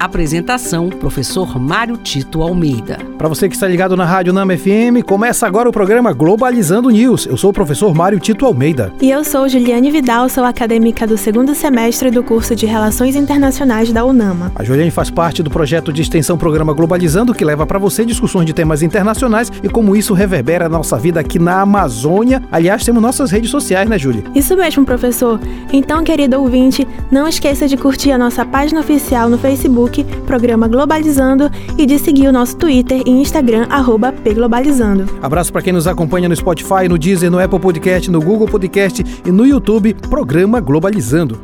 Apresentação: Professor Mário Tito Almeida. Para você que está ligado na Rádio Nama FM, começa agora o programa Globalizando News. Eu sou o professor Mário Tito Almeida. E eu sou Juliane Vidal, sou acadêmica do segundo semestre do curso de Relações Internacionais da UNAMA. A Juliane faz parte do projeto de extensão Programa Globalizando, que leva para você discussões de temas internacionais e como isso reverbera a nossa vida aqui na Amazônia. Aliás, temos nossas redes sociais, né, Júlia? Isso mesmo, professor. Então, querido ouvinte, não esqueça de curtir a nossa página oficial no Facebook Facebook, programa Globalizando, e de seguir o nosso Twitter e Instagram, arroba pglobalizando. Abraço para quem nos acompanha no Spotify, no Deezer, no Apple Podcast, no Google Podcast e no YouTube, programa Globalizando.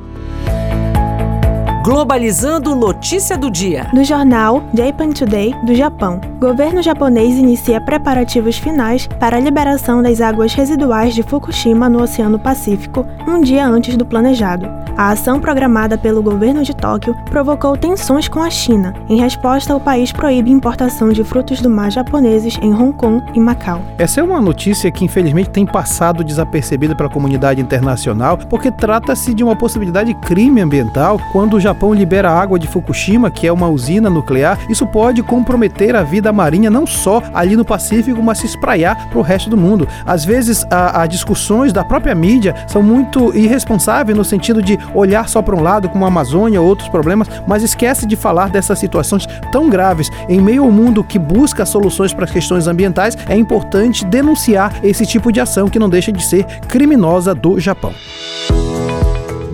Globalizando notícia do dia. No jornal Japan Today do Japão, governo japonês inicia preparativos finais para a liberação das águas residuais de Fukushima no Oceano Pacífico, um dia antes do planejado. A ação programada pelo governo de Tóquio provocou tensões com a China. Em resposta, o país proíbe importação de frutos do mar japoneses em Hong Kong e Macau. Essa é uma notícia que infelizmente tem passado desapercebida pela comunidade internacional, porque trata-se de uma possibilidade de crime ambiental quando o Japão libera água de Fukushima, que é uma usina nuclear. Isso pode comprometer a vida marinha não só ali no Pacífico, mas se espraiar para o resto do mundo. Às vezes, as discussões da própria mídia são muito irresponsáveis no sentido de olhar só para um lado, como a Amazônia, outros problemas, mas esquece de falar dessas situações tão graves. Em meio ao mundo que busca soluções para as questões ambientais, é importante denunciar esse tipo de ação que não deixa de ser criminosa do Japão.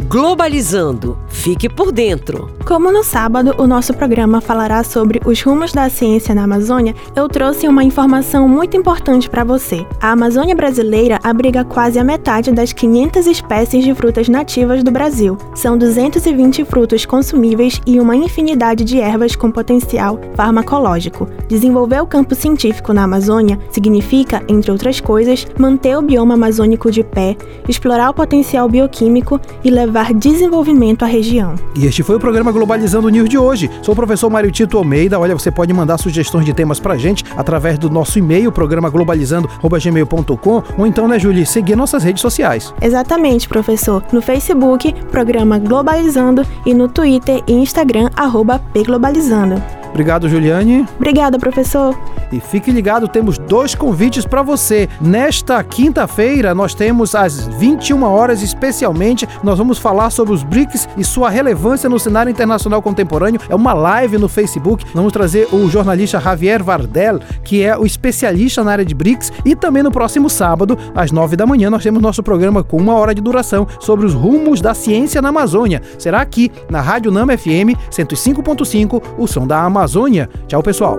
Globalizando. Fique por dentro. Como no sábado o nosso programa falará sobre os rumos da ciência na Amazônia, eu trouxe uma informação muito importante para você. A Amazônia brasileira abriga quase a metade das 500 espécies de frutas nativas do Brasil. São 220 frutos consumíveis e uma infinidade de ervas com potencial farmacológico. Desenvolver o campo científico na Amazônia significa, entre outras coisas, manter o bioma amazônico de pé, explorar o potencial bioquímico e levar desenvolvimento à região. E este foi o programa Globalizando News de hoje. Sou o professor Mário Tito Almeida. Olha, você pode mandar sugestões de temas pra gente através do nosso e-mail, programa globalizando@gmail.com, ou então, né, Julie, seguir nossas redes sociais. Exatamente, professor. No Facebook, programa Globalizando e no Twitter e Instagram, arroba pglobalizando. Obrigado, Juliane. Obrigada, professor. E fique ligado, temos dois convites para você. Nesta quinta-feira, nós temos às 21 horas, especialmente, nós vamos falar sobre os BRICS e sua relevância no cenário internacional contemporâneo. É uma live no Facebook. Vamos trazer o jornalista Javier Vardel, que é o especialista na área de BRICS. E também no próximo sábado, às 9 da manhã, nós temos nosso programa com uma hora de duração sobre os rumos da ciência na Amazônia. Será aqui na Rádio Nama FM 105.5, o som da Amazônia. Tchau, pessoal.